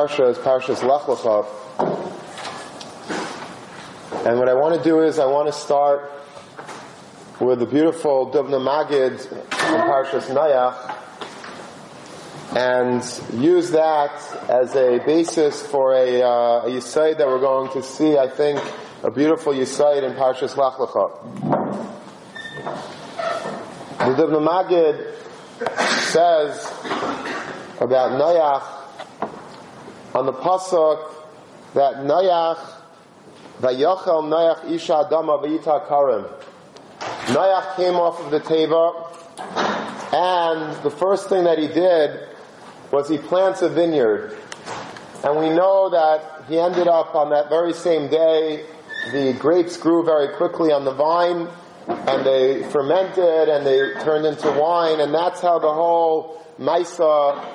Parsha is Parshas Lech Lecha. And what I want to do is I want to start with the beautiful Dubna Magid in Parshas Nayach and use that as a basis for a, uh, a that we're going to see, I think, a beautiful Yisaid in Parshas Lech Lecha. The Dubna Magid says about Nayach on the pasuk that Noach Vayochel Noach Isha Adama Vayita Karim. Noach came off of the teva, and the first thing that he did was he plants a vineyard. And we know that he ended up on that very same day, the grapes grew very quickly on the vine, and they fermented and they turned into wine, and that's how the whole Maisa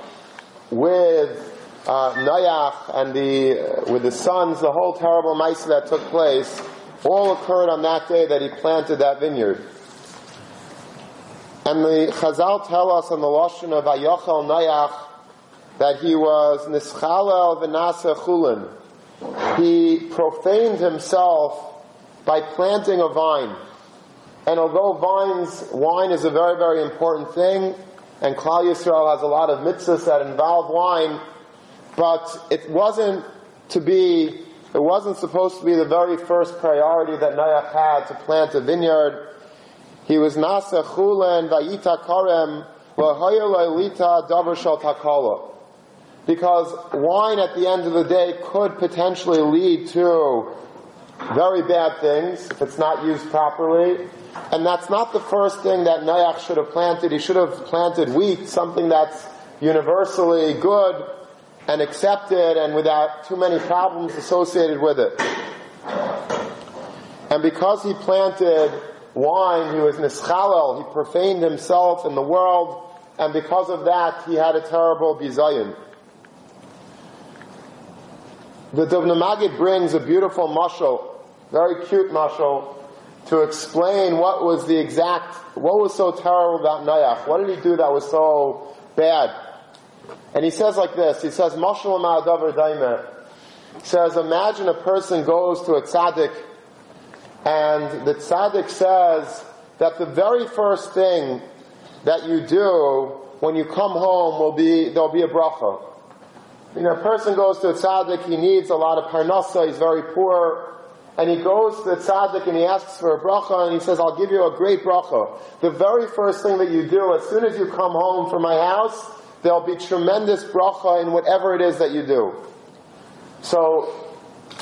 with uh, and the, uh, with the sons, the whole terrible mice that took place, all occurred on that day that he planted that vineyard. And the Chazal tell us in the Lashon of Ayochel Noach that he was Nischalel V'nasa Chulin. He profaned himself by planting a vine. And although vines, wine is a very, very important thing, and Klal Yisrael has a lot of mitzvahs that involve wine, but it wasn't to be, it wasn't supposed to be the very first priority that Noach had to plant a vineyard. He was Nasa Chulen Vayita Karem Lita Davar Shal Takala. Because wine at the end of the day could potentially lead to very bad things if it's not used properly. And that's not the first thing that Noach should have planted. He should have planted wheat, something that's universally good, and accepted and without too many problems associated with it. And because he planted wine, he was nischalel, he profaned himself in the world, and because of that, he had a terrible bizayin. The Dubna Magid brings a beautiful mashal, very cute mashal, to explain what was the exact, what was so terrible about Noach. What did he do that was so bad? And he says like this, he says. He says, imagine a person goes to a tzaddik, and the tzaddik says that the very first thing that you do when you come home will be, there'll be a bracha. You know, a person goes to a tzaddik, he needs a lot of parnasa, he's very poor, and he goes to the tzaddik and he asks for a bracha, and he says, I'll give you a great bracha. The very first thing that you do, as soon as you come home from my house, there'll be tremendous bracha in whatever it is that you do. So,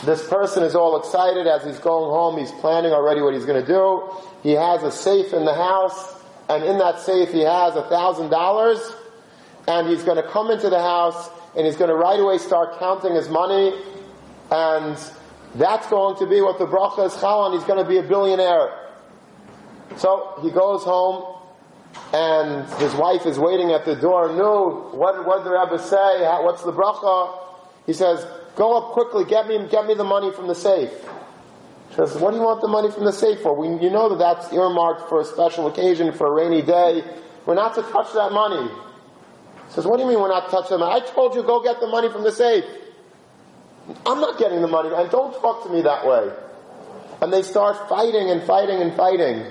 this person is all excited as he's going home, he's planning already what he's going to do. He has a safe in the house, and in that safe he has a thousand dollars, and he's going to come into the house, and he's going to right away start counting his money, and that's going to be what the bracha is chal, he's going to be a billionaire. So he goes home, and his wife is waiting at the door. No, what, what did the rabbi say? How, what's the bracha? He says, go up quickly, get me, get me the money from the safe. She says, what do you want the money from the safe for? We, you know that that's earmarked for a special occasion, for a rainy day. We're not to touch that money. He says, what do you mean we're not to touch that money? I told you go get the money from the safe. I'm not getting the money, and don't talk to me that way. And they start fighting and fighting and fighting.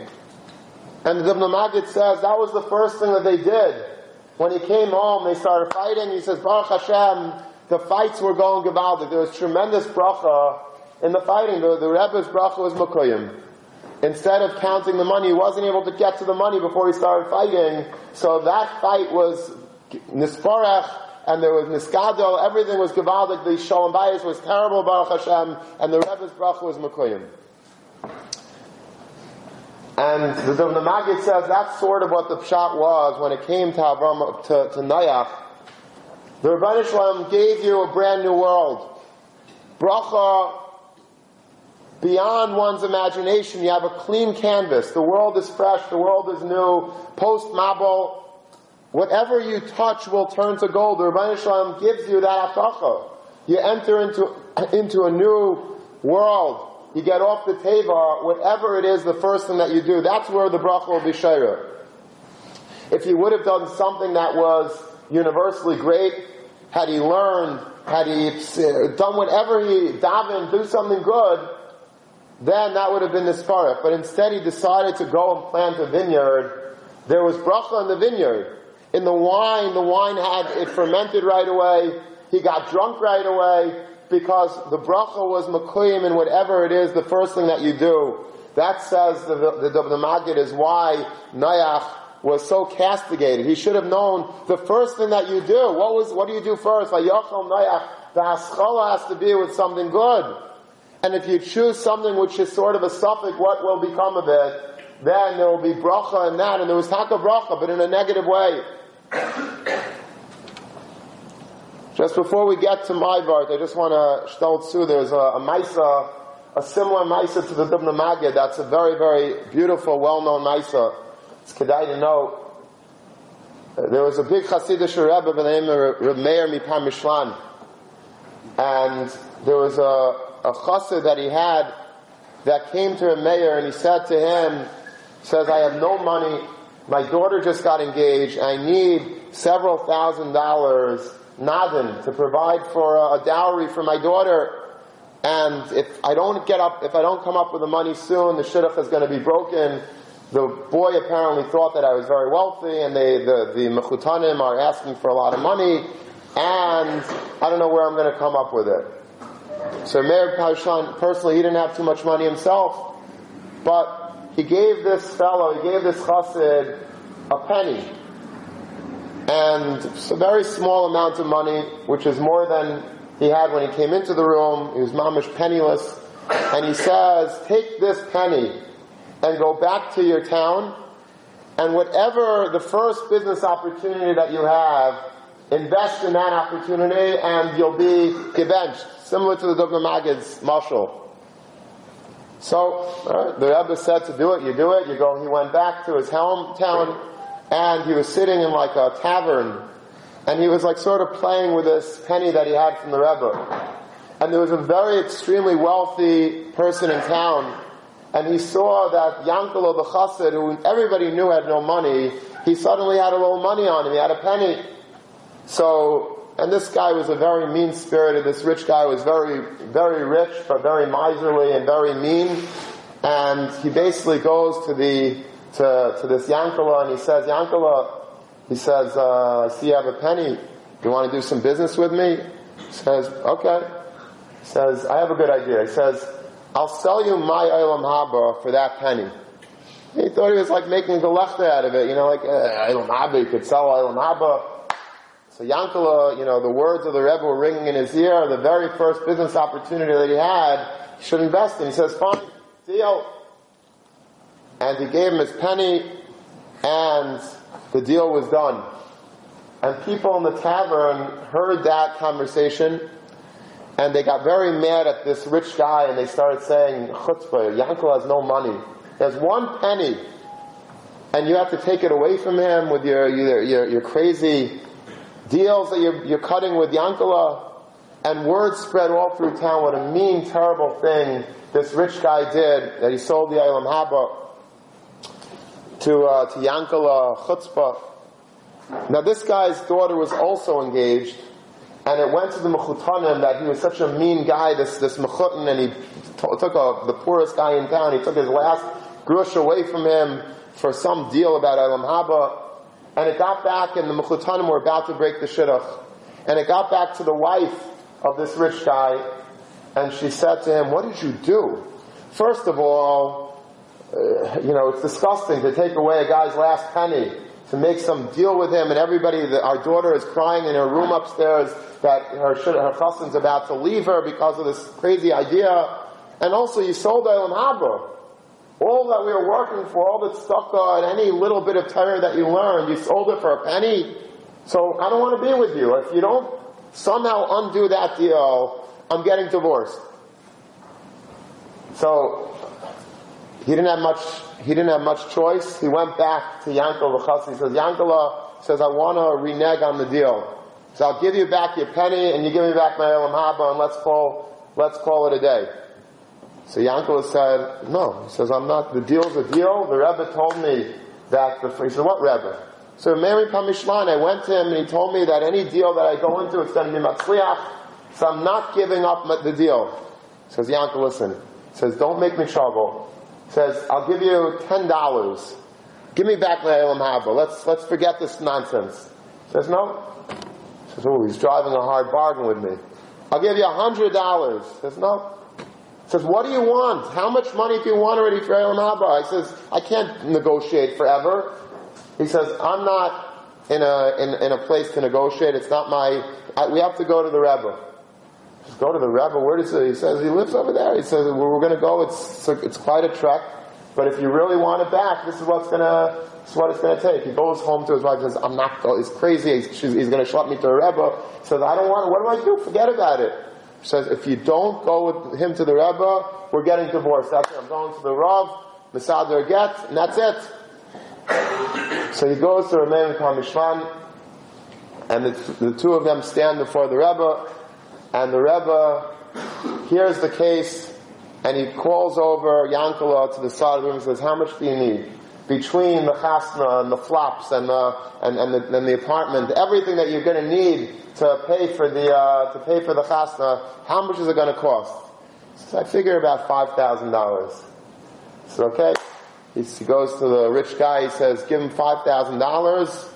And the Ibn Magid says that was the first thing that they did. When he came home, they started fighting. He says, Baruch Hashem, the fights were going gewaldig. There was tremendous bracha in the fighting. The, the Rebbe's bracha was Makoyim. Instead of counting the money, he wasn't able to get to the money before he started fighting. So that fight was nisparach, and there was niskado. Everything was gewaldig. The shalom bayis was terrible, Baruch Hashem, and the Rebbe's bracha was Makoyim. And the Dubna Magid says that's sort of what the pshat was when it came to Avram, to, to Nayach. The Ribono Shel Olam gave you a brand new world. Bracha, beyond one's imagination, you have a clean canvas. The world is fresh, the world is new. Post Mabul, whatever you touch will turn to gold. The Ribono Shel Olam gives you that bracha. You enter into, into a new world you get off the teva, whatever it is, the first thing that you do, that's where the bracha will be shayra. If he would have done something that was universally great, had he learned had he uh, done whatever he davened, do something good, then that would have been the spark. But instead he decided to go and plant a vineyard. There was bracha in the vineyard. In the wine, the wine had, it fermented right away. He got drunk right away because the bracha was makuyim in whatever it is, the first thing that you do. That says the, the, the, the Magid is why Nayach was so castigated. He should have known the first thing that you do. What was, what do you do first? Nayach, the haskalah has to be with something good. And if you choose something which is sort of a suffix, what will become of it? Then there will be bracha in that, and there was taka bracha, but in a negative way. Just before we get to my part, I just want to shtol tzu. There's a, a maisa, a similar maisa to the Dubna Magid. That's a very, very beautiful, well-known maisa. It's kedai to know. There was a big Hasidic Rebbe by the name of Reb Meir MiPremishlan. And there was a, a chassid that he had that came to a mayor and he said to him, says, I have no money. My daughter just got engaged. I need several thousand dollars nadin to provide for a, a dowry for my daughter. And if I don't get up, if I don't come up with the money soon, the shidduch is going to be broken. The boy apparently thought that I was very wealthy, and they, the, the mechutanim are asking for a lot of money, and I don't know where I'm going to come up with it. So Meir Parshan, personally, he didn't have too much money himself, but he gave this fellow, he gave this chassid a penny. And a very small amount of money, which is more than he had when he came into the room. He was mamish penniless. And he says, take this penny and go back to your town, and whatever the first business opportunity that you have, invest in that opportunity, and you'll be gebenched, similar to the Dubna Magid's marshal." So the Rebbe said to do it, you do it. You go. He went back to his hometown, and he was sitting in like a tavern, and he was like sort of playing with this penny that he had from the Rebbe. And there was a very extremely wealthy person in town and he saw that Yankelo the Chassid, who everybody knew had no money, he suddenly had a little money on him. He had a penny. So, and this guy was a very mean spirited. This rich guy was very, very rich, but very miserly and very mean. And he basically goes to the to, to this Yankala and he says, Yankala, he says, uh, see you have a penny. Do you want to do some business with me? He says, okay. He says, I have a good idea. He says, I'll sell you my Eilam Haba for that penny. He thought he was like making the lechta out of it, you know, like, uh, Eilam Haba, you could sell Eilam Haba. So Yankala, you know, the words of the Rebbe were ringing in his ear, the very first business opportunity that he had, he should invest in. He says, fine, deal. And he gave him his penny, and the deal was done. And people in the tavern heard that conversation, and they got very mad at this rich guy and they started saying, Chutzpah, Yankel has no money. He has one penny and you have to take it away from him with your, your, your, your crazy deals that you're, you're cutting with Yankala. And word spread all through town what a mean, terrible thing this rich guy did, that he sold the Eilam Haba to, uh, to Yankala Chutzpah. Now this guy's daughter was also engaged, and it went to the Mechutanim that he was such a mean guy, this, this Mechutan, and he t- took a, the poorest guy in town, he took his last grush away from him for some deal about Elam Haba, and it got back, and the Mechutanim were about to break the Shidduch, and it got back to the wife of this rich guy, and she said to him, what did you do? First of all, uh, you know, it's disgusting to take away a guy's last penny to make some deal with him, and everybody, the, our daughter is crying in her room upstairs that her her chassan's about to leave her because of this crazy idea. And also, you sold Elam Haba. All that we were working for, all that stuck on any little bit of terror that you learned, you sold it for a penny. So I don't want to be with you. If you don't somehow undo that deal, I'm getting divorced. So he didn't have much he didn't have much choice. He went back to Yankel He says, Yankel uh, says, I want to renege on the deal. So I'll give you back your penny and you give me back my Elam Haba and let's call, let's call it a day. So Yankel said, no. He says, I'm not, the deal's a deal. The Rebbe told me that, the, he said, what Rebbe? So Meir Premishlan, I went to him and he told me that any deal that I go into, it's going to be matzliach. So I'm not giving up the deal. Says Yankel, listen. He Says, don't make me trouble. Says, I'll give you ten dollars. Give me back my Elam Haba. Let's, let's forget this nonsense. Says, no. Says, oh, he's driving a hard bargain with me. I'll give you a hundred dollars. Says, no. Says, what do you want? How much money do you want already for Elam Haba? I says, I can't negotiate forever. He says, I'm not in a, in, in a place to negotiate. It's not my, I, we have to go to the Rebbe. Go to the Rebbe. Where does he? He says he lives over there. He says we're, we're going to go. It's it's quite a trek, but if you really want it back, this is what's going to is what it's going to take. He goes home to his wife and says, "I'm not. Go, it's crazy. He's, he's going to schlep me to a Rebbe." He says, "I don't want. it, What do I do? Forget about it." She says, "If you don't go with him to the Rebbe, we're getting divorced. That's it. I'm going to the Rav, Misader get, and that's it." So he goes to Ramein Kamishvan, and the, the two of them stand before the Rebbe and the Rebbe hears the case, and he calls over Yankala to the side of the room and says, how much do you need? Between the chasna and the flops and the, and, and the, and the apartment, everything that you're going to need to pay for the, uh, to pay for the chasna, how much is it going to cost? So I figure about $5,000. So okay. He, goes to the rich guy, he says, give him $5,000,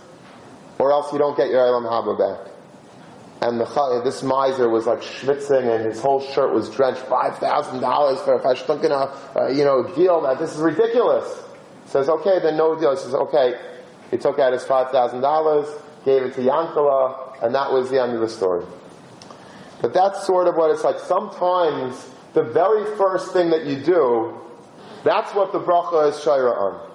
or else you don't get your Elam Haba back and the, this miser was like schwitzing and his whole shirt was drenched. Five thousand dollars for a pashtunkina, uh, you know, deal. That this is ridiculous. Says okay, then no deal. He says okay. He took out his five thousand dollars, gave it to Yankala, and that was the end of the story. But that's sort of what it's like. Sometimes the very first thing that you do, that's what the bracha is shayra on.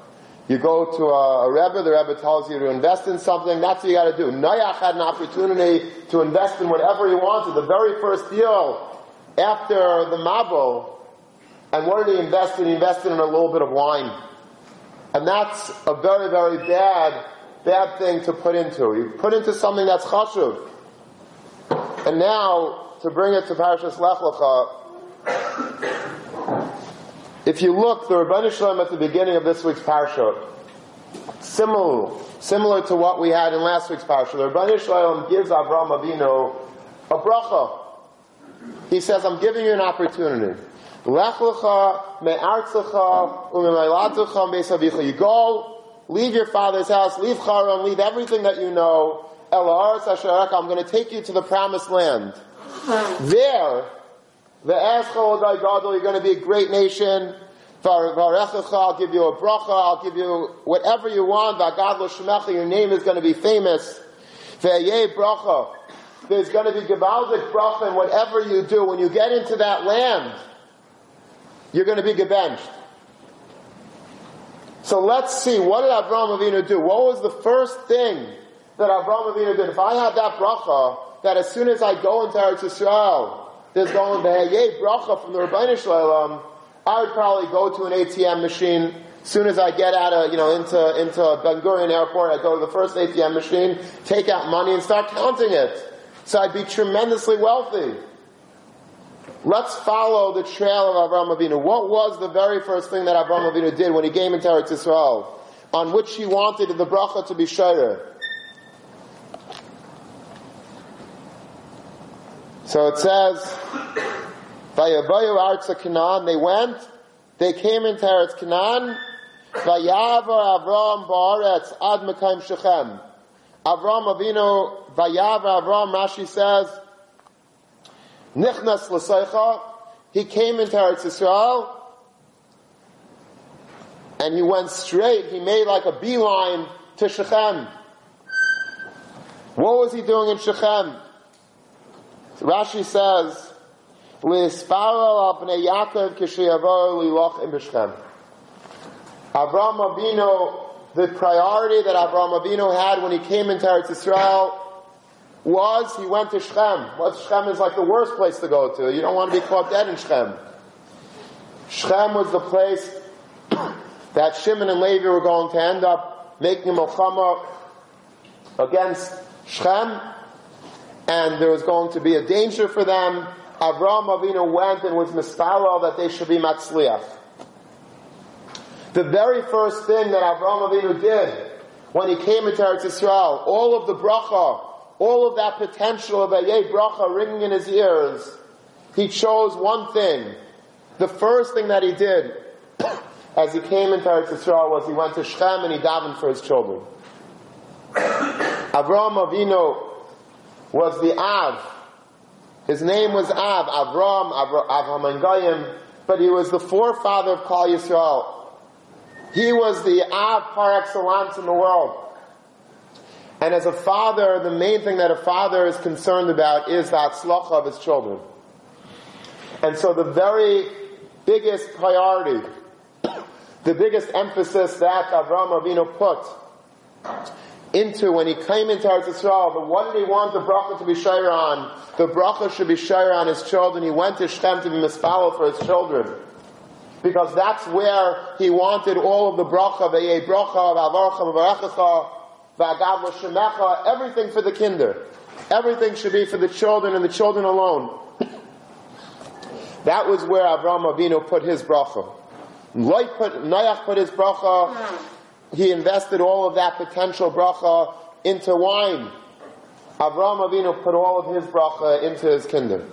You go to a, a Rebbe, the Rebbe tells you to invest in something, that's what you gotta do. Noach had an opportunity to invest in whatever he wanted. The very first deal after the Mabul, and what did he invest in? He invested in a little bit of wine. And that's a very, very bad, bad thing to put into. You put into something that's chashuv. And now, to bring it to Parashas Lech Lecha, if you look, the Ribono Shel Olam at the beginning of this week's parsha, similar, similar to what we had in last week's parsha, the Ribono Shel Olam gives Avraham Avinu a bracha. He says, I'm giving you an opportunity. Lech lecha me'artzecha u'me'maylatecha You go, leave your father's house, leave Charan, leave everything that you know. El I'm going to take you to the promised land. There, the Gadol, you're going to be a great nation. I'll give you a bracha, I'll give you whatever you want. your name is going to be famous. bracha. There's going to be gevaldik bracha in whatever you do. When you get into that land, you're going to be gebenched. So let's see, what did Avraham Avinu do? What was the first thing that Avraham Avinu did? If I had that bracha, that as soon as I go into Eretz Yisrael, there's going Behayeh bracha from the Ribono Shel Olam. I would probably go to an ATM machine. As soon as I get out of, you know, into, into Ben Gurion Airport, I go to the first ATM machine, take out money and start counting it. So I'd be tremendously wealthy. Let's follow the trail of Avram Avinu. What was the very first thing that Avram Avinu did when he came into Eretz Yisrael? On which he wanted the bracha to be shayr. So it says, Vayabayu Arza Canaan, they went, they came into Eretz Canaan, Vayavar Avram Baaretz Ad Mekayim Shechem. Avram Avinu, Vayavar Avram, Rashi says, Nichnas L'Seicha, he came into Eretz Yisrael, and he went straight, he made like a beeline to Shechem. What was he doing in Shechem? Rashi says, "L'isparal im b'Shechem." Avraham Avinu, the priority that Avraham Avinu had when he came into Eretz Yisrael was he went to Shechem. What Shechem is like the worst place to go to. You don't want to be caught dead in Shechem. Shechem was the place that Shimon and Levi were going to end up making a milchama against Shechem and there was going to be a danger for them. Avraham Avinu went and was mispalal that they should be matzliach. The very first thing that Avraham Avinu did when he came into Eretz Yisrael, all of the bracha, all of that potential of a yay bracha ringing in his ears, he chose one thing. The first thing that he did as he came into Eretz Yisrael was he went to Shechem and he davened for his children. Avraham Avinu was the Av. His name was Av, Avram, Avraham Gayim, but he was the forefather of Klal Yisrael. He was the Av par excellence in the world. And as a father, the main thing that a father is concerned about is the atzlacha of his children. And so the very biggest priority, the biggest emphasis that Avram Avinu put into when he came into Eretz Yisrael, the what did he want the bracha to be shayr on? The bracha should be shayr on his children. He went to Shem to be misfollow for his children. Because that's where he wanted all of the bracha, the bracha, the V'agav l'shemecha, everything for the kinder. Everything should be for the children and the children alone. that was where Avram Avinu put his bracha. Like put, Noach put his bracha, he invested all of that potential bracha into wine. Avram Avinu put all of his bracha into his kinder.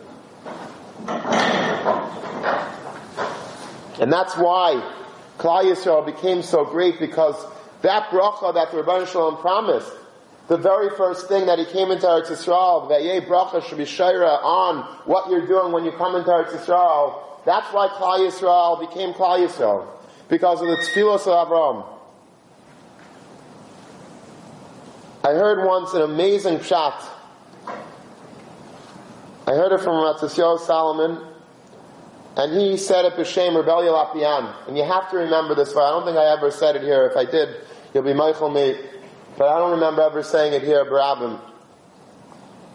And that's why Klal Yisrael became so great because that bracha that the Ribono Shel Olam promised, the very first thing that he came into Eretz Yisrael, that ye bracha should be shaira on what you're doing when you come into Eretz Yisrael. That's why Klal Yisrael became Klal Yisrael. Because of the tefillos of Avram. I heard once an amazing shot. I heard it from Ratzisyo Salomon, and he said it b'shem Reb Elya Lopian. And you have to remember this, but I don't think I ever said it here. If I did, You'll be Michael me. But I don't remember ever saying it here, Barabim.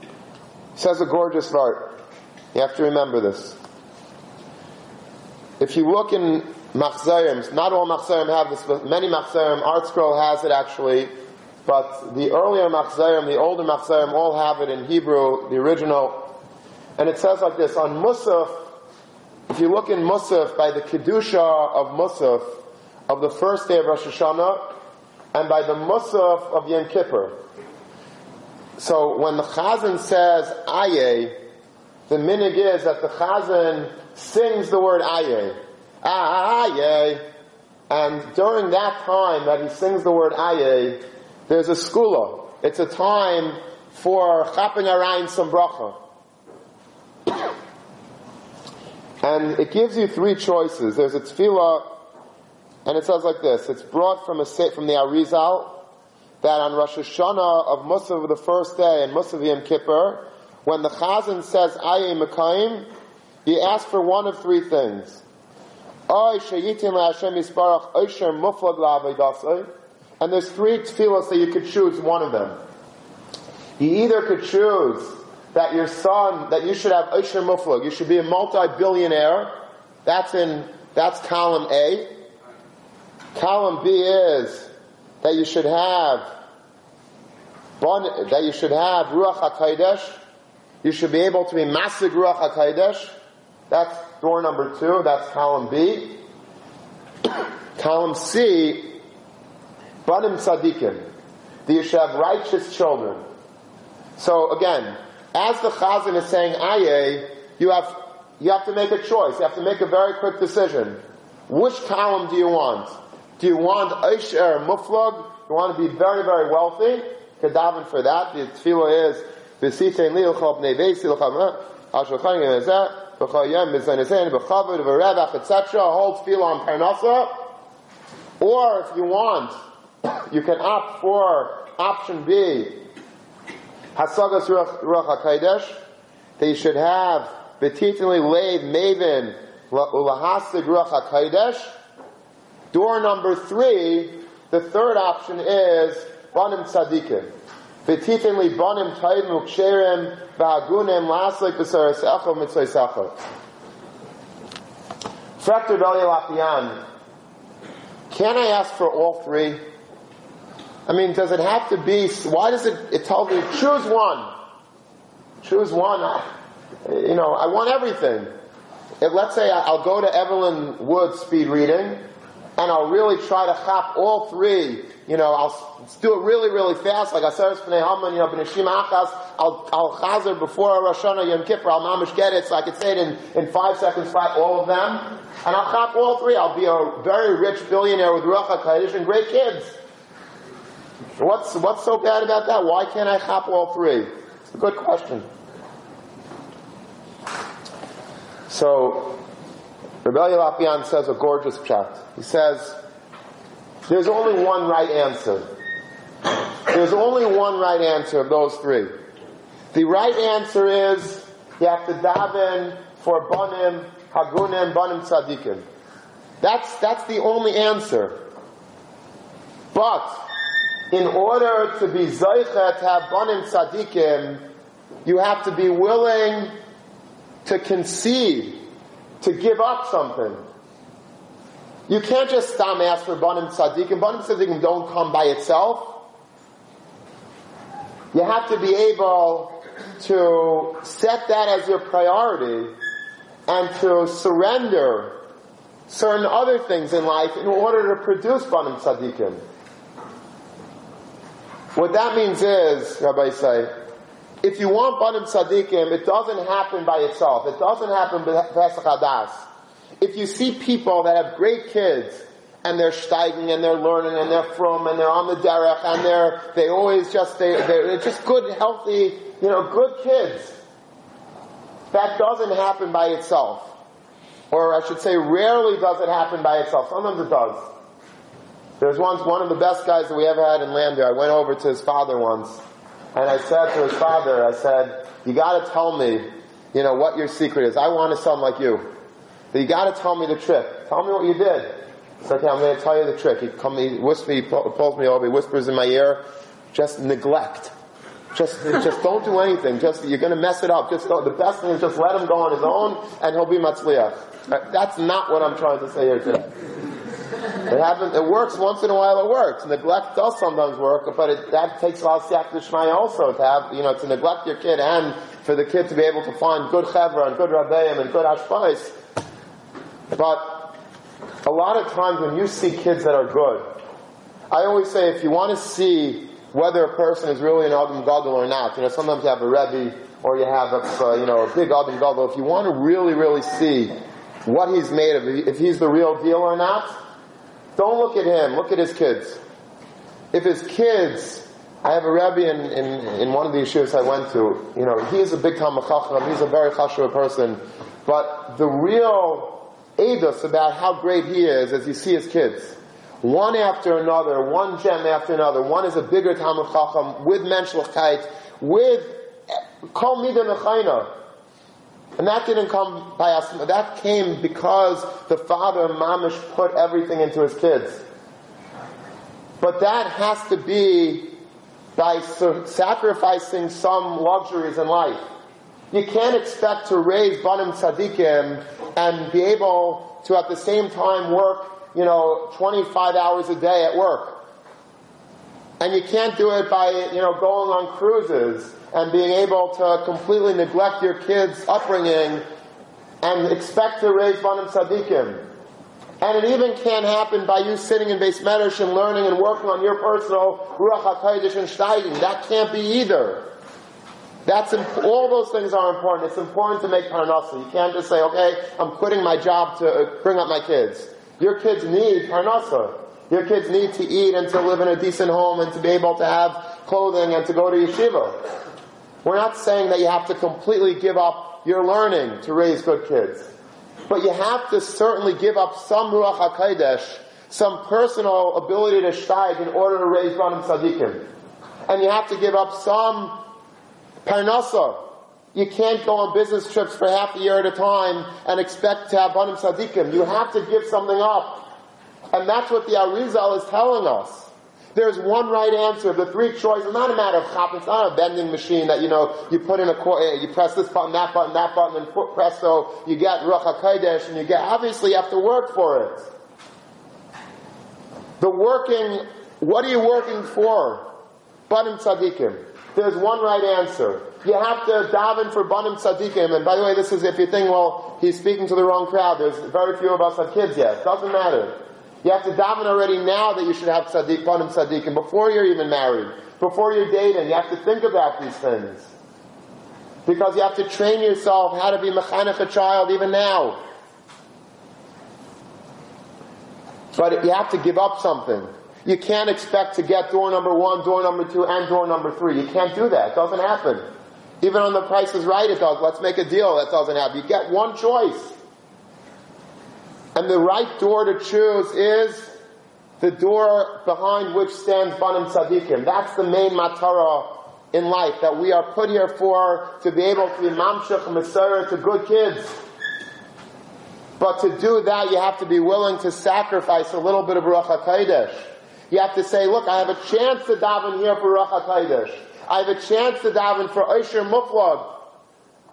He says a gorgeous part. You have to remember this. If you look in Machzayim, not all Machzayim have this, but many Machzayim, Art Scroll has it actually, but the earlier Machzayim, the older Machzayim all have it in Hebrew, the original. And it says like this, on Musaf, if you look in Musaf, by the Kedusha of Musaf, of the first day of Rosh Hashanah, and by the Musaf of Yom Kippur. So when the Chazan says Aye, the minig is that the Chazan sings the word Aye. Ah, Aye. And during that time that he sings the word Aye, there's a skula. It's a time for chapping around some bracha. and it gives you three choices. There's a tefillah and it says like this, it's brought from a from the Arizal, that on Rosh Hashanah of Musaf the first day and Musaf Yom Kippur, when the Chazan says Aye Mekayim, he asks for one of three things. And there's three tefillos that you could choose one of them. You either could choose that your son, that you should have Oisher Muflag, you should be a multi-billionaire. That's in, that's column A. Column B is that you should have that you should have Ruach HaKodesh. You should be able to be Masig Ruach HaKodesh. That's door number two. That's column B. column C, Banim Sadikim. That you should have righteous children. So again, as the Chazan is saying Aye, you have, you have to make a choice. You have to make a very quick decision. Which column do you want? Do you want Aisher Muflag? You want to be very, very wealthy? Kadavan for that. The tefillah is V'sitein li'uchal b'nei vesi l'chal Ashal chayim ezeh B'chal yem b'zayin B'chavod v'revach etc. Hold tefillah on Parnasa. Or if you want, you can opt for option B. Hasagas Ruach HaKadosh. They should have B'titinli Lev Maven Ulahasig Ruach HaKadosh Door number three, the third option is Banim Tzadikim. V'titin li banim tayim uksherim v'hagunim laslik b'saras echo mitzvah secho. Frekter Lapian. Can I ask for all three? I mean, does it have to be, why does it, it tell me, choose one. Choose one. You know, I want everything. If, let's say I'll go to Evelyn Wood speed reading, and I'll really try to chop all three. You know, I'll do it really, really fast, like Aseres Pnei Haman, you know, Achas, I'll, I'll chazer before Rosh Hashanah Yom Kippur, I'll mamish get it so I can say it in, in five seconds flat, all of them. And I'll chop all three. I'll be a very rich billionaire with Ruach HaKadosh and great kids. What's, what's so bad about that? Why can't I chop all three? It's a good question. So, Reb Elya Lopian says a gorgeous chat. He says, there's only one right answer. There's only one right answer of those three. The right answer is you have to daven for banim, hagunim, banim tzadikim. That's, that's the only answer. But, in order to be zaycha to have banim tzadikim, you have to be willing to concede, to give up something. You can't just stop ask for banim tzadikim. Banim tzadikim don't come by itself. You have to be able to set that as your priority and to surrender certain other things in life in order to produce banim tzadikim. What that means is, Rabbi say, if you want banim tzadikim, it doesn't happen by itself. It doesn't happen by Pesach Hadas. If you see people that have great kids and they're steiging and they're learning and they're from and they're on the derech and they're they always just they they're just good, healthy, you know, good kids. That doesn't happen by itself. Or I should say rarely does it happen by itself. Sometimes it does. There's once one of the best guys that we ever had in Lander. I went over to his father once and I said to his father, I said, you gotta tell me, you know, what your secret is. I want a son like you. But you gotta tell me the trick. Tell me what you did. So okay, I'm going to tell you the trick. He comes, he whispers, he pulls me over, he whispers in my ear, just neglect. Just, just don't do anything. Just, you're going to mess it up. Just don't, the best thing is just let him go on his own and he'll be matzliach. That's not what I'm trying to say here today. It happens, it works once in a while it works. Neglect does sometimes work, but it, that takes a lot of siak also to have, you know, to neglect your kid and for the kid to be able to find good chevra and good rabbeim and good hashpais. But a lot of times when you see kids that are good, I always say if you want to see whether a person is really an Adam Gadol or not, you know, sometimes you have a Rebbe or you have a, uh, you know, a big Adam Gadol. If you want to really, really see what he's made of, if he's the real deal or not, don't look at him. Look at his kids. If his kids, I have a rabbi in, in, in one of the yeshivas I went to, you know, he's a big Talmud Chacham, he's a very chashuv person, but the real Eidos about how great he is as you see his kids. One after another, one gem after another. One is a bigger Talmud Chacham with Menschlichkeit, with Kol Midah Mechayna. And that didn't come by us. That came because the father, Mamish, put everything into his kids. But that has to be by sacrificing some luxuries in life. You can't expect to raise Banim Tzadikim and be able to at the same time work, you know, 25 hours a day at work. And you can't do it by, you know, going on cruises and being able to completely neglect your kids' upbringing and expect to raise Banim Tzadikim. And it even can't happen by you sitting in base medrash and learning and working on your personal Ruach HaKodesh and steiging. That can't be either. That's imp- all those things are important. It's important to make parnasa. You can't just say, "Okay, I'm quitting my job to uh, bring up my kids." Your kids need parnasa. Your kids need to eat and to live in a decent home and to be able to have clothing and to go to yeshiva. We're not saying that you have to completely give up your learning to raise good kids, but you have to certainly give up some ruach hakodesh, some personal ability to steig in order to raise banim tzaddikim, and you have to give up some Parnasa. You can't go on business trips for half a year at a time and expect to have banim tzaddikim. You have to give something up. And that's what the Arizal is telling us. There's one right answer. The three choices, not a matter of chop, it's not a vending machine that, you know, you put in a, eh, you press this button, that button, that button, and presto, you get Ruach HaKodesh, and you get, obviously you have to work for it. The working, what are you working for? Banim tzaddikim. There's one right answer. You have to daven for banim tzaddikim. And by the way, this is if you think, well, he's speaking to the wrong crowd. There's very few of us have kids yet. Doesn't matter. You have to daven already now that you should have tzaddik, banim and before you're even married, before you're dating. You have to think about these things. Because you have to train yourself how to be mechanech a child even now. But you have to give up something. You can't expect to get door number one, door number two, and door number three. You can't do that. It doesn't happen. Even on the price is right, it does. Let's make a deal. That doesn't happen. You get one choice. And the right door to choose is the door behind which stands Banim Tzadikim. That's the main matara in life, that we are put here for to be able to be mamshach and to good kids. But to do that, you have to be willing to sacrifice a little bit of Ruach HaKodesh. You have to say, look, I have a chance to daven here for Ruach HaKodesh. I have a chance to daven for Osher Muflag.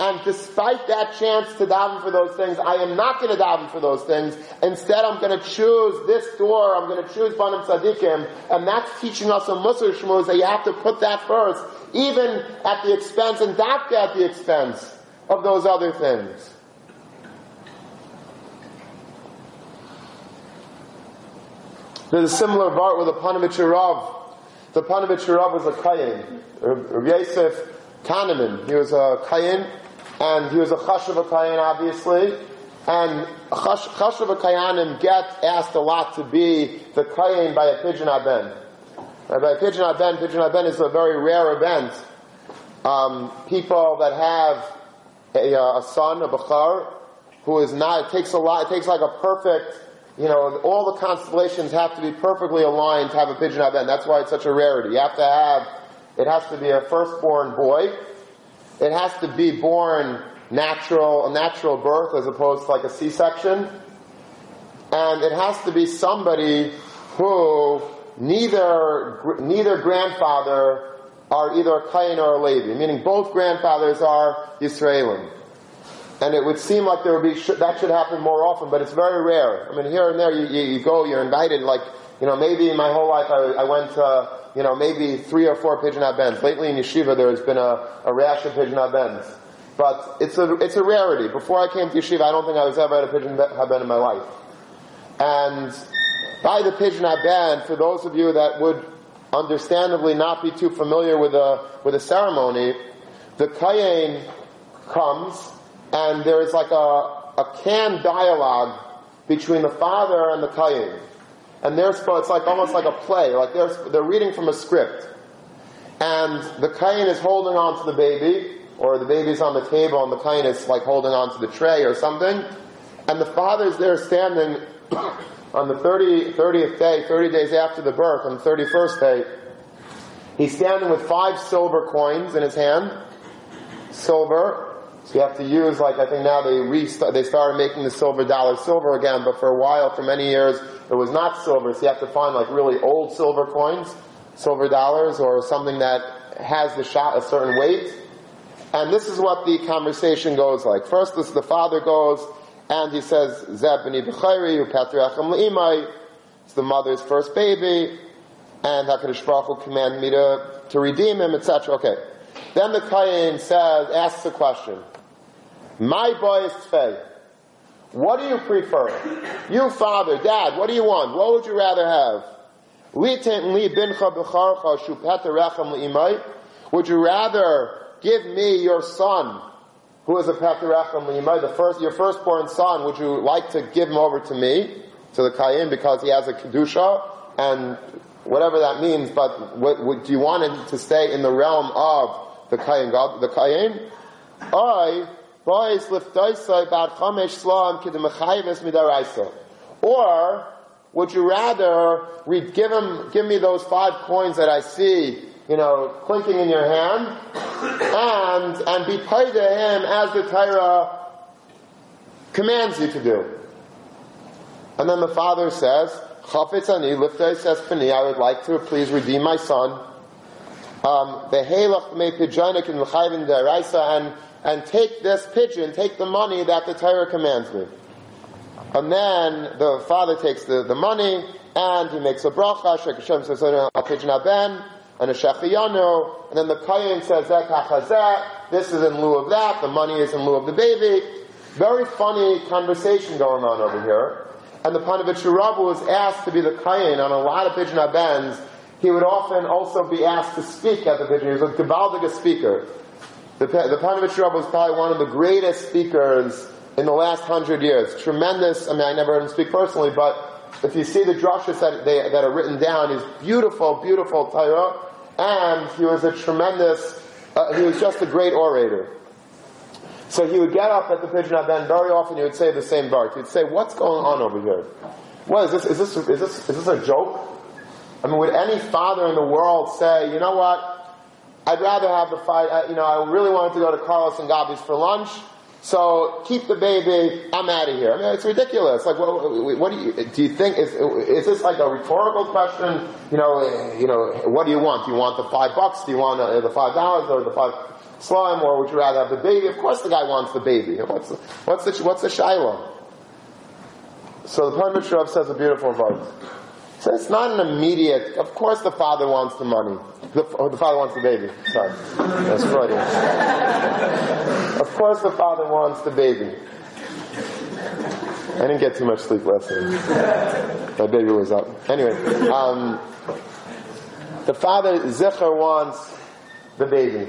And despite that chance to daven for those things, I am not going to daven for those things. Instead, I'm going to choose this door. I'm going to choose Banim Tzadikim. And that's teaching us a Musar Shmuz that you have to put that first, even at the expense, and dafka at the expense of those other things. There's a similar part with the Panovich Rav. The Panovich Rav was a Kayin. Rabbi Yosef Kahaneman, he was a Kayin and he was a chashuv kayan, obviously. And chashuv kayanim get asked a lot to be the kayan by a pidyon aben. Uh, by a pidyon aben, pidyon aben is a very rare event. Um, people that have a, uh, a, son, a bachar, who is not, it takes a lot, it takes like a perfect, you know, all the constellations have to be perfectly aligned to have a pidyon aben. That's why it's such a rarity. You have to have, it has to be a firstborn boy, it has to be born natural, a natural birth as opposed to like a C-section. And it has to be somebody who neither, neither grandfather are either a Kain or a Levi, meaning both grandfathers are Israelim. And it would seem like there would be, that should happen more often, but it's very rare. I mean, here and there you, you, you go, you're invited, like, you know, maybe my whole life I, I went to, you know, maybe three or four pidyon bends. Lately in yeshiva there's been a, a rash of pidyon bends. But it's a, it's a rarity. Before I came to yeshiva, I don't think I was ever at a pidyon haben in my life. And by the pidyon haben, for those of you that would understandably not be too familiar with a, with a ceremony, the kayin comes and there is like a, a canned dialogue between the father and the kayin and they're it's like almost like a play, like they're, they're reading from a script. And the kain is holding on to the baby, or the baby's on the table and the kain is like holding on to the tray or something. And the father's there standing on the 30, 30th day, 30 days after the birth, on the 31st day. He's standing with five silver coins in his hand. Silver. So you have to use, like, I think now they restart, they started making the silver dollar silver again, but for a while, for many years, it was not silver, so you have to find like really old silver coins, silver dollars, or something that has the shot a certain weight. And this is what the conversation goes like. First, this, the father goes, and he says, Zeb b'chayri, le'imai, it's the mother's first baby, and HaKadosh Baruch Hu commanded me to, to redeem him, etc. Okay. Then the Kayin says, asks a question. My boy is Tzvei. What do you prefer? You, father, dad, what do you want? What would you rather have? Would you rather give me your son, who is a Peterechem Limai, the first, your firstborn son, would you like to give him over to me, to the Kayin, because he has a Kedusha, and whatever that means, but what, what, do you want him to stay in the realm of the Kayin, God, the Kayin? I or would you rather read, give him, give me those five coins that I see, you know, clinking in your hand, and and be paid to him as the Torah commands you to do. And then the father says, Chafetz ani liftai says I would like to please redeem my son. Um, the Halach me pijonik in l'chayvin deraisa, and and take this pidyon, take the money that the Torah commands me. And then the father takes the, the money and he makes a bracha, Shek Hashem says, a pidyon aben, and a shechiyanu, and then the Kayin says, that this is in lieu of that, the money is in lieu of the baby. Very funny conversation going on over here. And the Panovich Rabu was asked to be the Kayin on a lot of pidyon abens. He would often also be asked to speak at the pidyon. He was a Gabaldiga speaker. The, the Panovich Rebbe was probably one of the greatest speakers in the last hundred years. Tremendous, I mean, I never heard him speak personally, but if you see the drushes that, they, that are written down, he's beautiful, beautiful Torah, and he was a tremendous, uh, he was just a great orator. So he would get up at the Pidyon and very often he would say the same bar. He'd say, what's going on over here? What is this, is this, is this, is this a joke? I mean, would any father in the world say, you know what, I'd rather have the fight, you know, I really wanted to go to Carlos and Gabby's for lunch, so keep the baby. I'm out of here. I mean, it's ridiculous. Like, what, what do you do? You think is is this like a rhetorical question? You know, you know, what do you want? Do you want the five bucks? Do you want uh, the five dollars or the five slime, or would you rather have the baby? Of course, the guy wants the baby. What's the, what's the what's the shiloh? So the Rav says a beautiful vote. So it's not an immediate. Of course, the father wants the money. The, oh, the father wants the baby. Sorry, that's Freudian. of course, the father wants the baby. I didn't get too much sleep last night. My baby was up. Anyway, um, the father Zicher wants the baby.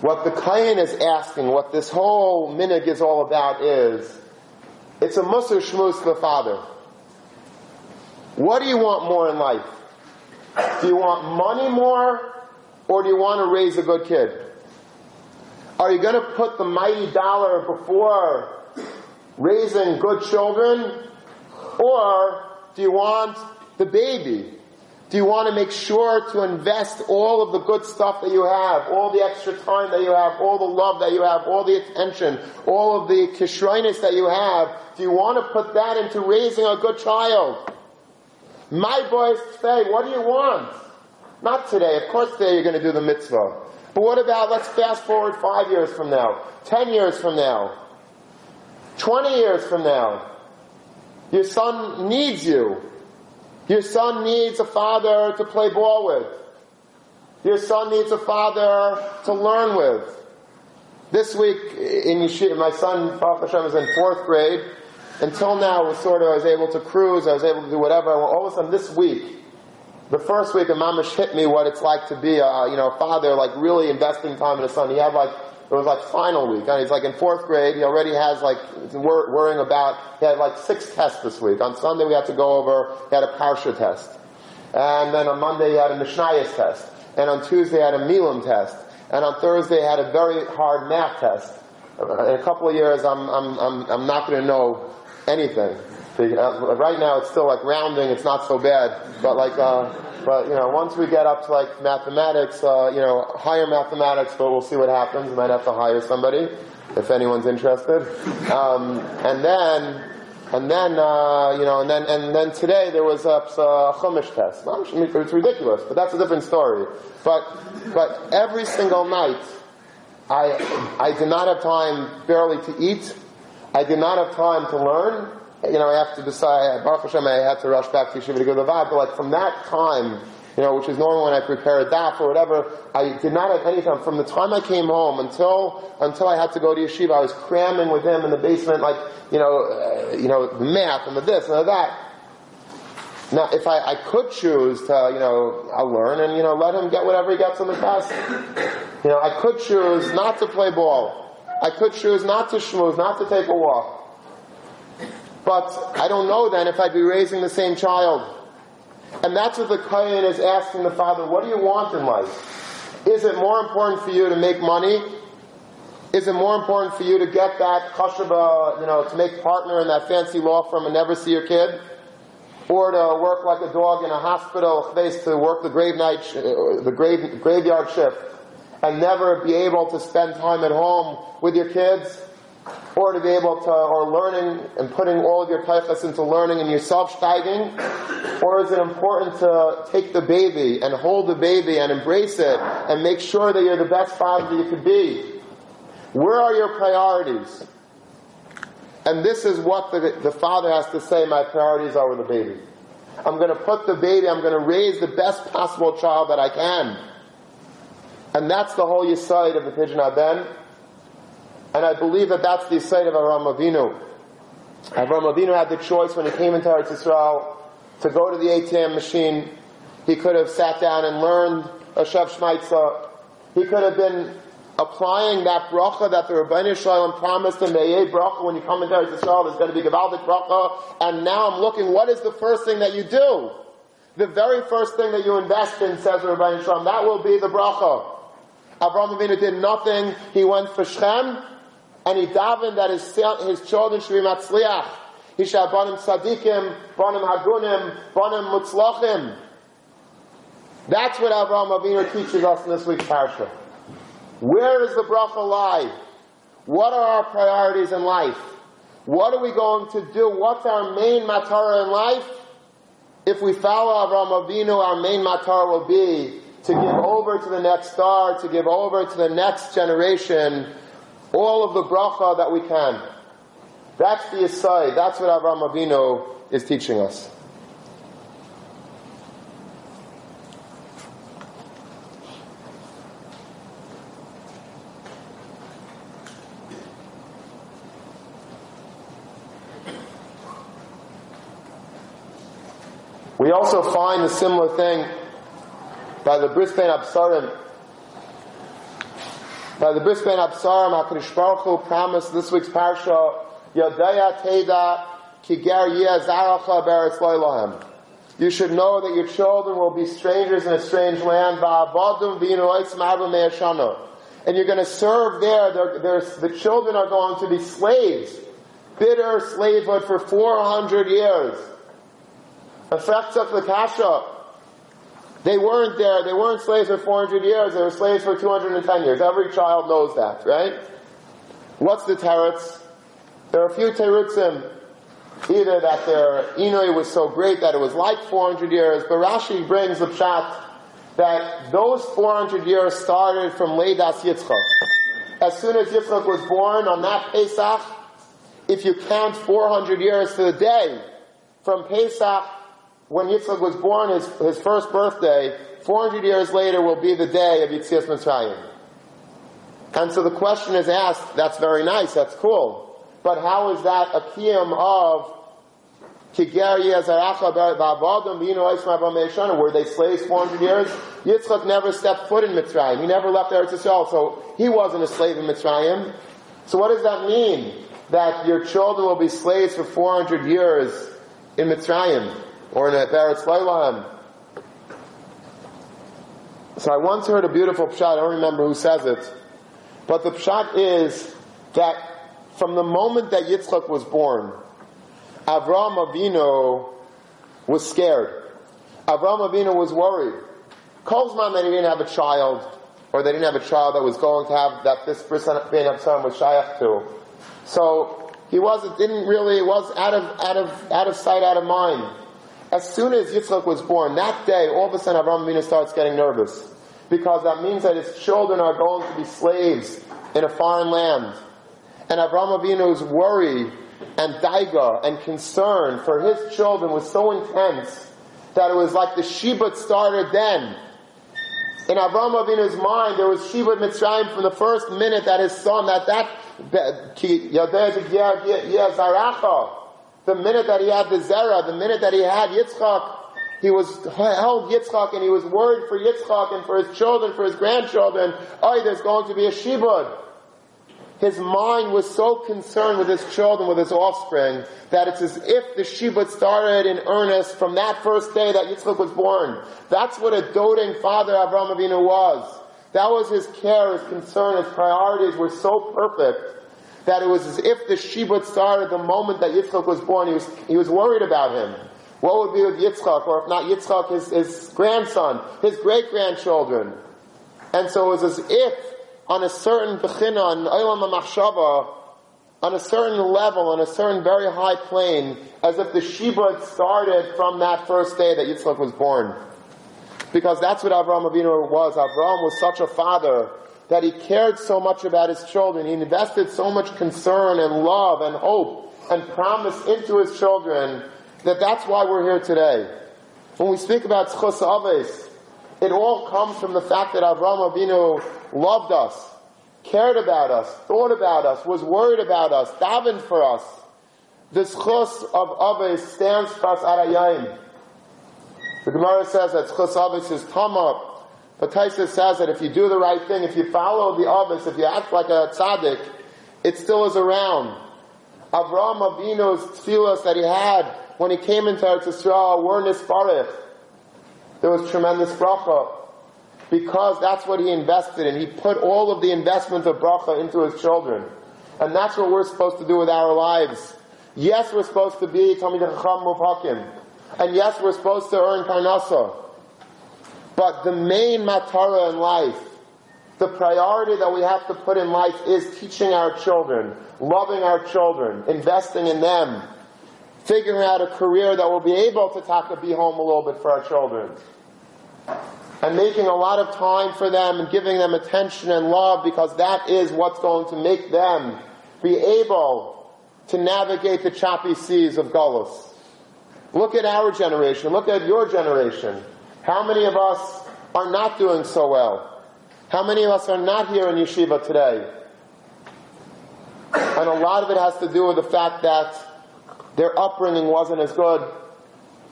What the Kayan is asking, what this whole minig is all about is, it's a Musar Shmuz to the father. What do you want more in life? Do you want money more or do you want to raise a good kid? Are you going to put the mighty dollar before raising good children? Or do you want the baby? Do you want to make sure to invest all of the good stuff that you have, all the extra time that you have, all the love that you have, all the attention, all of the kishrainis that you have? Do you want to put that into raising a good child? My boys say, what do you want? Not today. Of course today you're going to do the mitzvah. But what about, let's fast forward five years from now, ten years from now, twenty years from now. Your son needs you. Your son needs a father to play ball with. Your son needs a father to learn with. This week in Yeshiva, my son, Baruch Hashem, is in fourth grade, until now, was sort of, I was able to cruise, I was able to do whatever. Well, All of a sudden, this week, the first week, a mamish hit me what it's like to be a, you know, father, like really investing time in a son. He had like, it was like final week. And he's like in fourth grade. He already has like, wor- worrying about, he had like six tests this week. On Sunday we had to go over, he had a Parsha test. And then on Monday he had a Mishnayos test. And on Tuesday he had a Milam test. And on Thursday he had a very hard math test. In a couple of years, I'm, I'm, I'm, I'm not going to know anything. Uh, right now it's still like rounding, it's not so bad, but like, uh, but you know, once we get up to like mathematics, uh, you know, higher mathematics, but we'll see what happens. We might have to hire somebody if anyone's interested. Um, and then, and then, uh, you know, and then, and then today there was a, a Chumash test. It's ridiculous, but that's a different story. But, but every single night, I, I did not have time barely to eat I did not have time to learn. You know, I have to decide, Baruch Hashem, I had to rush back to Yeshiva to go to the but like from that time, you know, which is normally when I prepare a daf or whatever, I did not have any time. From the time I came home until, until I had to go to Yeshiva, I was cramming with him in the basement, like, you know, uh, you know, the math and the this and the that. Now, if I, I could choose to, you know, I'll learn and, you know, let him get whatever he gets on the test. You know, I could choose not to play ball. I could choose not to schmooze, not to take a walk. But I don't know then if I'd be raising the same child. And that's what the Kayan is asking the father, what do you want in life? Is it more important for you to make money? Is it more important for you to get that kashaba, you know, to make partner in that fancy law firm and never see your kid? Or to work like a dog in a hospital, to work the grave night, the grave, graveyard shift? And never be able to spend time at home with your kids, or to be able to, or learning and putting all of your taichas into learning and yourself steiging? Or is it important to take the baby and hold the baby and embrace it and make sure that you're the best father that you could be? Where are your priorities? And this is what the, the father has to say, my priorities are with the baby. I'm going to put the baby, I'm going to raise the best possible child that I can. And that's the whole Yisaid of the Pidyon Aben. And I believe that that's the Yisaid of Avraham Avinu. Avraham Avinu had the choice when he came into Eretz Yisrael to go to the ATM machine. He could have sat down and learned a Shav Shmaitza. He could have been applying that bracha that the Rabbeinu Shalom promised in Be'eh bracha when you come into Eretz Yisrael, there's going to be Gavaldik bracha, and now I'm looking, what is the first thing that you do? The very first thing that you invest in, says Rabbeinu Shalom, that will be the bracha. Avraham Avinu did nothing, he went for Shem, and he davened that his, his children should be matzliach. He shall banim tzadikim, banim hagunim, banim mutzlachim. That's what Avraham Avinu teaches us in this week's parsha. Where does the bracha lie? What are our priorities in life? What are we going to do? What's our main matara in life? If we follow Avraham Avinu, our main matara will be to give over to the next star, to give over to the next generation all of the bracha that we can. That's the aside. That's what Avraham Avinu is teaching us. We also find a similar thing by the Bris Bein Absarim. By the Bris Bein Absarim, HaKadosh Baruch Hu promised this week's parsha, Yodaya Teda Kiger Zaracha Beretz Loilahem. You should know that your children will be strangers in a strange land. And you're going to serve there. They're, they're, the children are going to be slaves. Bitter slavehood for 400 years. Effects of the kasha. They weren't there. They weren't slaves for 400 years. They were slaves for 210 years. Every child knows that, right? What's the teretz? There are a few terutzim. Either that their Inui was so great that it was like 400 years, but Rashi brings the pshat that those 400 years started from Leidas Yitzchak. As soon as Yitzchak was born on that Pesach, if you count 400 years to the day from Pesach when Yitzchak was born, his, his first birthday, 400 years later will be the day of Yitzias Mitzrayim. And so the question is asked, that's very nice, that's cool. But how is that a kiyum of were they slaves 400 years? Yitzchak never stepped foot in Mitzrayim. He never left Eretz Yisrael, so he wasn't a slave in Mitzrayim. So what does that mean? That your children will be slaves for 400 years in Mitzrayim? Or in a Eretz Leilam. So I once heard a beautiful pshat, I don't remember who says it, but the pshat is that from the moment that Yitzchak was born, Avram Avinu was scared. Avram Avinu was worried. Kozman that he didn't have a child, or they didn't have a child that was going to have, that this person being son was shaykh to. So, he wasn't, didn't really, was out of, out of, out of sight, out of mind. As soon as Yitzchak was born, that day, all of a sudden Avram Avinu starts getting nervous. Because that means that his children are going to be slaves in a foreign land. And Avram Avinu's worry and daiga and concern for his children was so intense that it was like the Shibud started then. In Avram Avinu's mind, there was Shibud Mitzrayim from the first minute that his son, that that, the minute that he had the Zera, the minute that he had Yitzchak, he was held Yitzchak and he was worried for Yitzchak and for his children, for his grandchildren. Oh, there's going to be a Shibud. His mind was so concerned with his children, with his offspring, that it's as if the Shibud started in earnest from that first day that Yitzchak was born. That's what a doting father Avraham Avinu was. That was his care, his concern, his priorities were so perfect that it was as if the Shibud started the moment that Yitzchak was born. He was, he was worried about him. What would be with Yitzchak, or if not Yitzchak, his, his grandson, his great grandchildren? And so it was as if on a certain bechina, on Olam HaMachshava, on a certain level, on a certain very high plane, as if the Shibud started from that first day that Yitzchak was born. Because that's what Avraham Avinu was. Avraham was such a father that he cared so much about his children. He invested so much concern and love and hope and promise into his children that that's why we're here today. When we speak about Tzchus Aves, it all comes from the fact that Avraham Avinu loved us, cared about us, thought about us, was worried about us, davened for us. The Tzchus of Aves stands for us at The Gemara says that Tzchus Aves is Tamah But Taisa says that if you do the right thing, if you follow the others, if you act like a tzaddik, it still is around. Avraham Avinu's tefillas that he had when he came into Eretz Yisrael were nisparich. There was tremendous bracha. Because that's what he invested in. He put all of the investment of bracha into his children. And that's what we're supposed to do with our lives. Yes, we're supposed to be Talmid Chacham Muvhakim. And yes, we're supposed to earn Parnasa. But the main matara in life, the priority that we have to put in life is teaching our children, loving our children, investing in them, figuring out a career that will be able to taka be home a little bit for our children. And making a lot of time for them and giving them attention and love because that is what's going to make them be able to navigate the choppy seas of Gullus. Look at our generation. Look at your generation. How many of us are not doing so well? How many of us are not here in yeshiva today? And a lot of it has to do with the fact that their upbringing wasn't as good,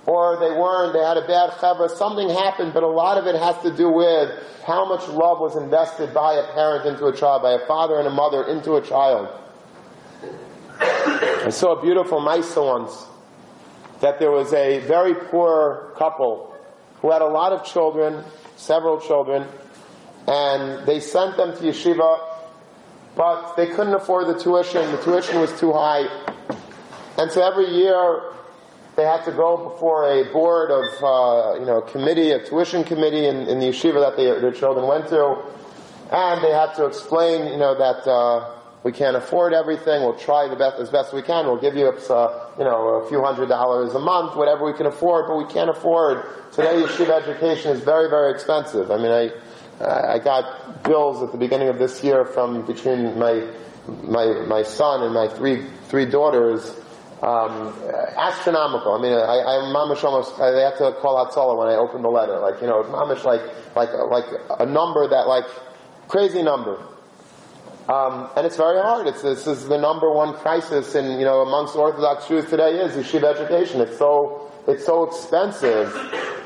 or they weren't, they had a bad chevra, something happened, but a lot of it has to do with how much love was invested by a parent into a child, by a father and a mother into a child. I saw a beautiful Maisa once that there was a very poor couple who had a lot of children, several children, and they sent them to yeshiva, but they couldn't afford the tuition. The tuition was too high. And so every year they had to go before a board of, uh, you know, a committee, a tuition committee in, in the yeshiva that they, their children went to, and they had to explain, you know, that uh, we can't afford everything. We'll try the best as best we can. We'll give you, uh, you know, a few hundred dollars a month, whatever we can afford. But we can't afford today. Yeshiva education is very, very expensive. I mean, I I got bills at the beginning of this year from between my my my son and my three three daughters. Um, astronomical. I mean, I, I'm mamish almost. I had to call Hatzolah when I opened the letter. Like you know, mamish like like like a number that like crazy number. Um, and it's very hard. It's, this is the number one crisis in, you know, amongst Orthodox Jews today is yeshiva education. It's so, it's so expensive,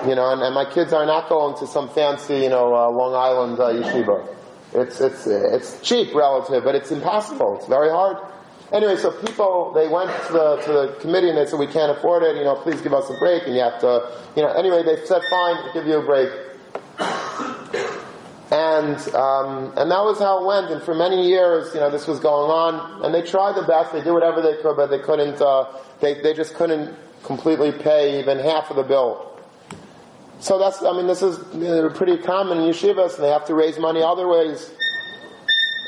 you know, and, and my kids are not going to some fancy, you know, uh, Long Island uh, yeshiva. It's, it's, it's cheap relative, but it's impossible. It's very hard. Anyway, so people, they went to the, to the committee and they said, we can't afford it, you know, please give us a break, and you have to, you know, anyway, they said, fine, we'll give you a break. And um, and that was how it went. And for many years, you know, this was going on. And they tried the best. They did whatever they could, but they couldn't. Uh, they they just couldn't completely pay even half of the bill. So that's. I mean, this is pretty common in yeshivas, and they have to raise money other ways.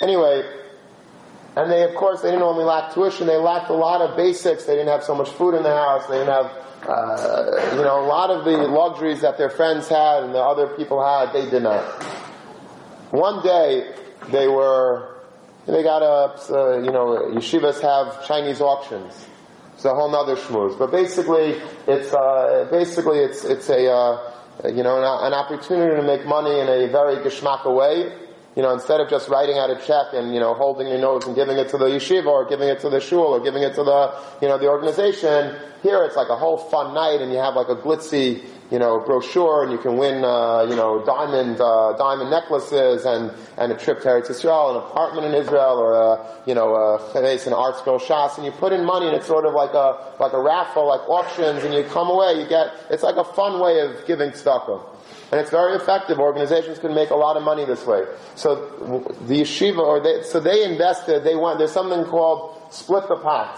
Anyway, and they of course they didn't only lack tuition. They lacked a lot of basics. They didn't have so much food in the house. They didn't have. Uh, you know, a lot of the luxuries that their friends had and the other people had, they did not. One day, they were, they got a, uh, you know, yeshivas have Chinese auctions. It's a whole nother schmooze. But basically, it's, uh, basically it's, it's a, uh, you know, an, an, opportunity to make money in a very geschmacka way. You know, instead of just writing out a check and, you know, holding your nose and giving it to the yeshiva or giving it to the shul or giving it to the, you know, the organization, here it's like a whole fun night and you have like a glitzy, you know, brochure and you can win, uh, you know, diamond, uh, diamond necklaces and, and a trip to Eretz Israel, an apartment in Israel or a, you know, a an ArtScroll shas and you put in money and it's sort of like a, like a raffle, like auctions and you come away, you get, it's like a fun way of giving tzedakah. And it's very effective. Organizations can make a lot of money this way. So the yeshiva, or they, so they invested, they went, there's something called split the pot.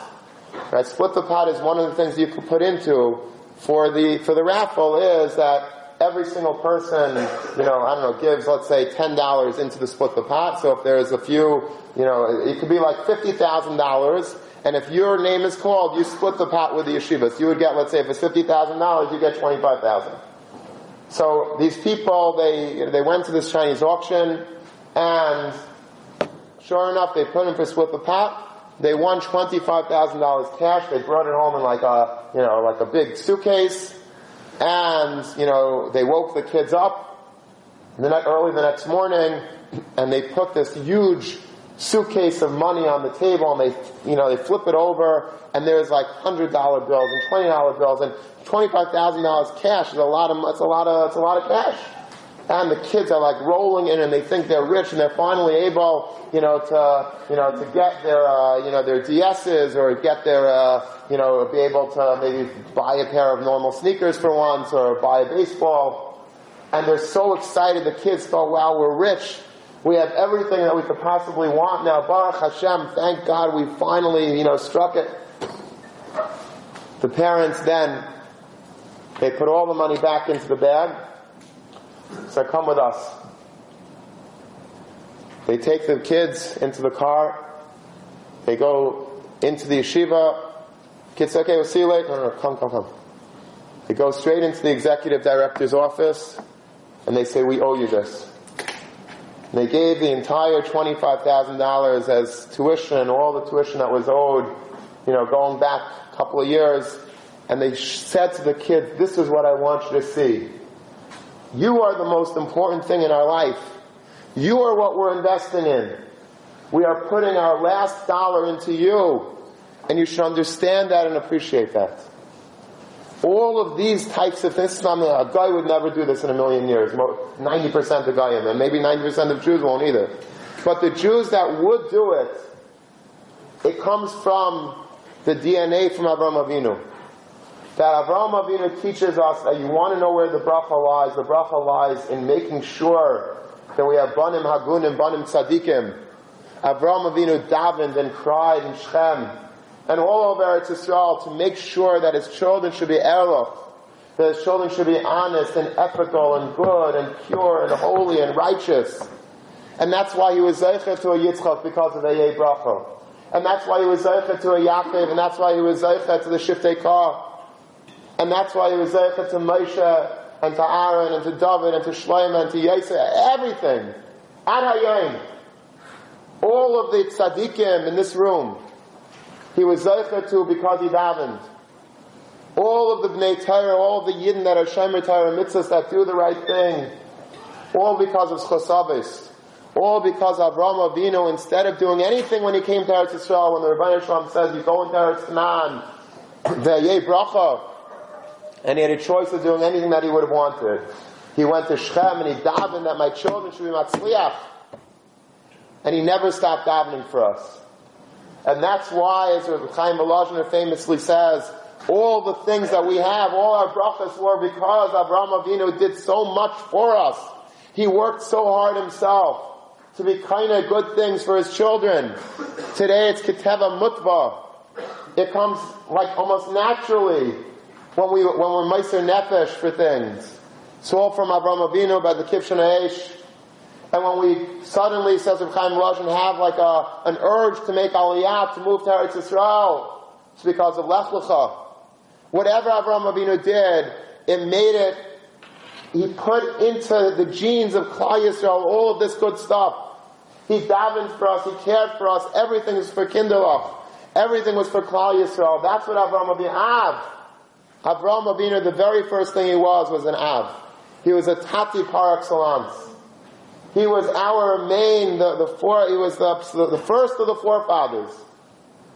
Right? Split the pot is one of the things you can put into for the for the raffle is that every single person, you know, I don't know, gives let's say ten dollars into the split the pot. So if there's a few, you know, it could be like fifty thousand dollars. And if your name is called, you split the pot with the yeshivas. You would get, let's say, if it's fifty thousand dollars, you get twenty-five thousand. So these people, they they went to this Chinese auction, and sure enough, they put in for split the pot. They won twenty-five thousand dollars cash. They brought it home in like a, you know, like a big suitcase. And, you know, they woke the kids up the night, early the next morning and they put this huge suitcase of money on the table and they, you know, they flip it over and there's like hundred dollar bills and twenty dollar bills and twenty five thousand dollars cash is a lot of, it's a lot of, it's a lot of cash. And the kids are like rolling in and they think they're rich and they're finally able, you know, to, you know, to get their, uh, you know, their DSs or get their, uh, you know, be able to maybe buy a pair of normal sneakers for once or buy a baseball. And they're so excited. The kids thought, wow, we're rich. We have everything that we could possibly want now. Baruch Hashem, thank God we finally, you know, struck it. The parents then, they put all the money back into the bag so come with us. They take the kids into the car. They go into the yeshiva. Kids say, okay, we'll see you later. No, no, come, come, come. They go straight into the executive director's office and they say, we owe you this. And they gave the entire $25,000 as tuition, all the tuition that was owed, you know, going back a couple of years. And they said to the kids, this is what I want you to see. You are the most important thing in our life. You are what we're investing in. We are putting our last dollar into you. And you should understand that and appreciate that. All of these types of things, a guy would never do this in a million years. 90% of Goyim, and maybe 90% of Jews won't either. But the Jews that would do it, it comes from the DNA from Avraham Avinu that Avraham Avinu teaches us that you want to know where the bracha lies. The bracha lies in making sure that we have banim hagunim, banim tzadikim. Avraham Avinu davened and cried in Shechem and all over Eretz Yisrael to make sure that his children should be erlich, that his children should be honest and ethical and good and pure and holy and righteous. And that's why he was zeicher to a Yitzchak because of a bracha. And that's why he was zeicher to a Yaakov, and that's why he was zeicher to the Shiftei Kah. And that's why he was Zeichet to Moshe and to Aaron and to David and to Shlomo and to Yosef, everything. Ad Hayom. All of the tzaddikim in this room, he was Zeichet to because he davened. All of the Bnei Torah, all of the Yidden that are Shemer Torah mitzvahs that do the right thing, all because of Chosabis. All because Avraham Avinu, instead of doing anything when he came to Eretz Yisrael, when the Rebbeinu Shalom says, you go into Eretz Canaan, the Bracha, and he had a choice of doing anything that he would have wanted. He went to Shechem and he davened that my children should be matzliach. And he never stopped davening for us. And that's why, as Chaim Volozhiner famously says, all the things that we have, all our brachas were because Avraham Avinu did so much for us. He worked so hard himself to be kind of good things for his children. Today it's Keteva Mutva. It comes like almost naturally when we when we're meiser nefesh for things. It's all from Avraham Avinu by the Kivshan Aish. And when we suddenly, says Rav Chaim Volozhin, have like a, an urge to make aliyah, to move to Eretz Yisrael, it's because of Lech Lecha. Whatever Avraham Avinu did, it made it, he put into the genes of Klal Yisrael all of this good stuff. He davened for us, he cared for us, everything is for Kinderlach. Everything was for Klal Yisrael. That's what Avraham Avinu, Av. Avraham Avinu, the very first thing he was, was an Av. He was a Tati par excellence. He was our main, the, the four, he was the, the first of the forefathers.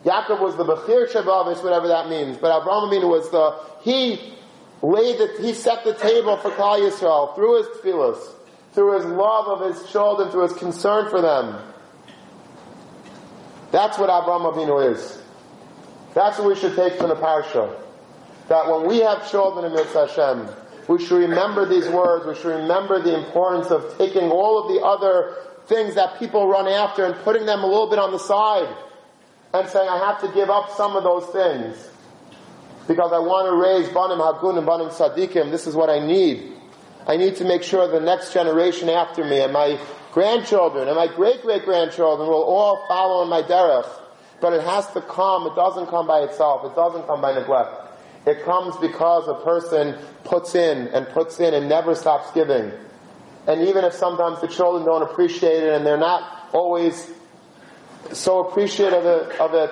Yaakov was the Bechir Shabavis, whatever that means. But Avraham Avinu was the, he laid it, he set the table for Klal Yisrael through his tefillos, through his love of his children, through his concern for them. That's what Avraham Avinu is. That's what we should take from the parsha that when we have children in Mitzvah Hashem, we should remember these words, we should remember the importance of taking all of the other things that people run after and putting them a little bit on the side and saying, I have to give up some of those things because I want to raise Banim Hagun and Banim Tzadikim. This is what I need. I need to make sure the next generation after me and my grandchildren and my great great grandchildren will all follow in my derech. But it has to come, it doesn't come by itself, it doesn't come by neglect. It comes because a person puts in and puts in and never stops giving. And even if sometimes the children don't appreciate it and they're not always so appreciative of it,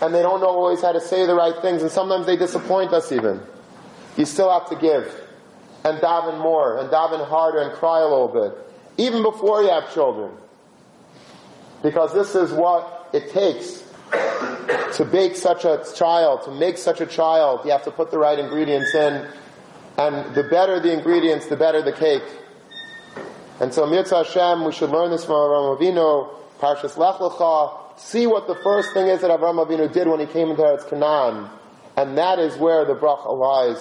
and they don't know always how to say the right things, and sometimes they disappoint us even. You still have to give and daven more and daven harder and cry a little bit, even before you have children. Because this is what it takes to bake such a child, to make such a child, you have to put the right ingredients in. And the better the ingredients, the better the cake. And so Mitzvah Hashem, we should learn this from Avram Avinu, Parshas Lech Lecha, see what the first thing is that Avram Avinu did when he came into Eretz Canaan. And that is where the bracha lies.